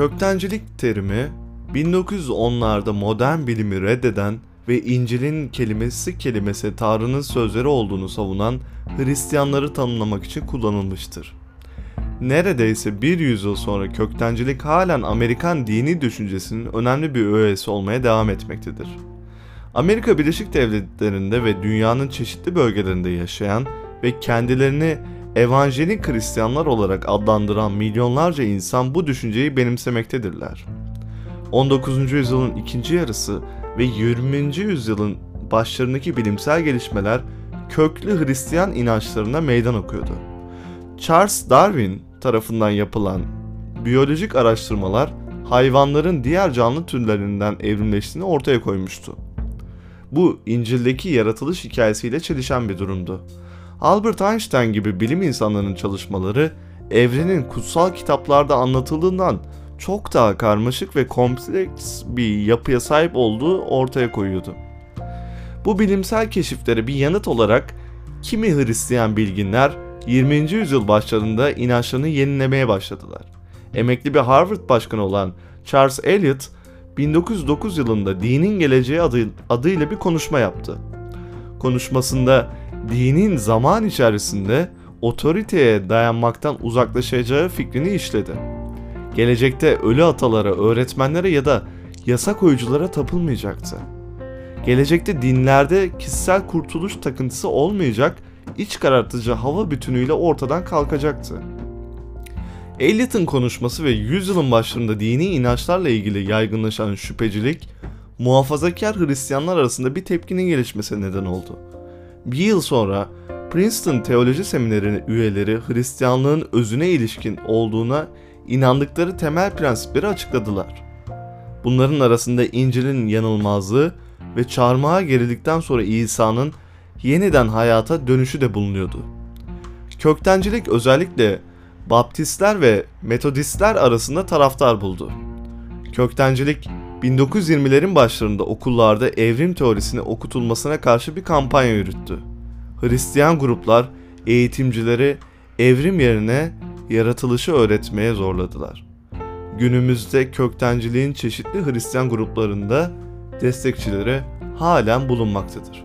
Köktencilik terimi 1910'larda modern bilimi reddeden ve İncil'in kelimesi kelimesi Tanrı'nın sözleri olduğunu savunan Hristiyanları tanımlamak için kullanılmıştır. Neredeyse bir yüzyıl sonra köktencilik halen Amerikan dini düşüncesinin önemli bir öğesi olmaya devam etmektedir. Amerika Birleşik Devletleri'nde ve dünyanın çeşitli bölgelerinde yaşayan ve kendilerini evanjelik Hristiyanlar olarak adlandıran milyonlarca insan bu düşünceyi benimsemektedirler. 19. yüzyılın ikinci yarısı ve 20. yüzyılın başlarındaki bilimsel gelişmeler köklü Hristiyan inançlarına meydan okuyordu. Charles Darwin tarafından yapılan biyolojik araştırmalar hayvanların diğer canlı türlerinden evrimleştiğini ortaya koymuştu. Bu İncil'deki yaratılış hikayesiyle çelişen bir durumdu. Albert Einstein gibi bilim insanlarının çalışmaları evrenin kutsal kitaplarda anlatıldığından çok daha karmaşık ve kompleks bir yapıya sahip olduğu ortaya koyuyordu. Bu bilimsel keşiflere bir yanıt olarak kimi Hristiyan bilginler 20. yüzyıl başlarında inançlarını yenilemeye başladılar. Emekli bir Harvard başkanı olan Charles Eliot 1909 yılında dinin geleceği adı, adıyla bir konuşma yaptı. Konuşmasında dinin zaman içerisinde otoriteye dayanmaktan uzaklaşacağı fikrini işledi. Gelecekte ölü atalara, öğretmenlere ya da yasa koyuculara tapılmayacaktı. Gelecekte dinlerde kişisel kurtuluş takıntısı olmayacak, iç karartıcı hava bütünüyle ortadan kalkacaktı. Eliot'ın konuşması ve yüzyılın başlarında dini inançlarla ilgili yaygınlaşan şüphecilik, muhafazakar Hristiyanlar arasında bir tepkinin gelişmesine neden oldu. Bir yıl sonra Princeton Teoloji Seminerinin üyeleri Hristiyanlığın özüne ilişkin olduğuna inandıkları temel prensipleri açıkladılar. Bunların arasında İncil'in yanılmazlığı ve çarmıha gerildikten sonra İsa'nın yeniden hayata dönüşü de bulunuyordu. Köktencilik özellikle Baptistler ve Metodistler arasında taraftar buldu. Köktencilik 1920'lerin başlarında okullarda evrim teorisini okutulmasına karşı bir kampanya yürüttü. Hristiyan gruplar eğitimcileri evrim yerine yaratılışı öğretmeye zorladılar. Günümüzde köktenciliğin çeşitli Hristiyan gruplarında destekçileri halen bulunmaktadır.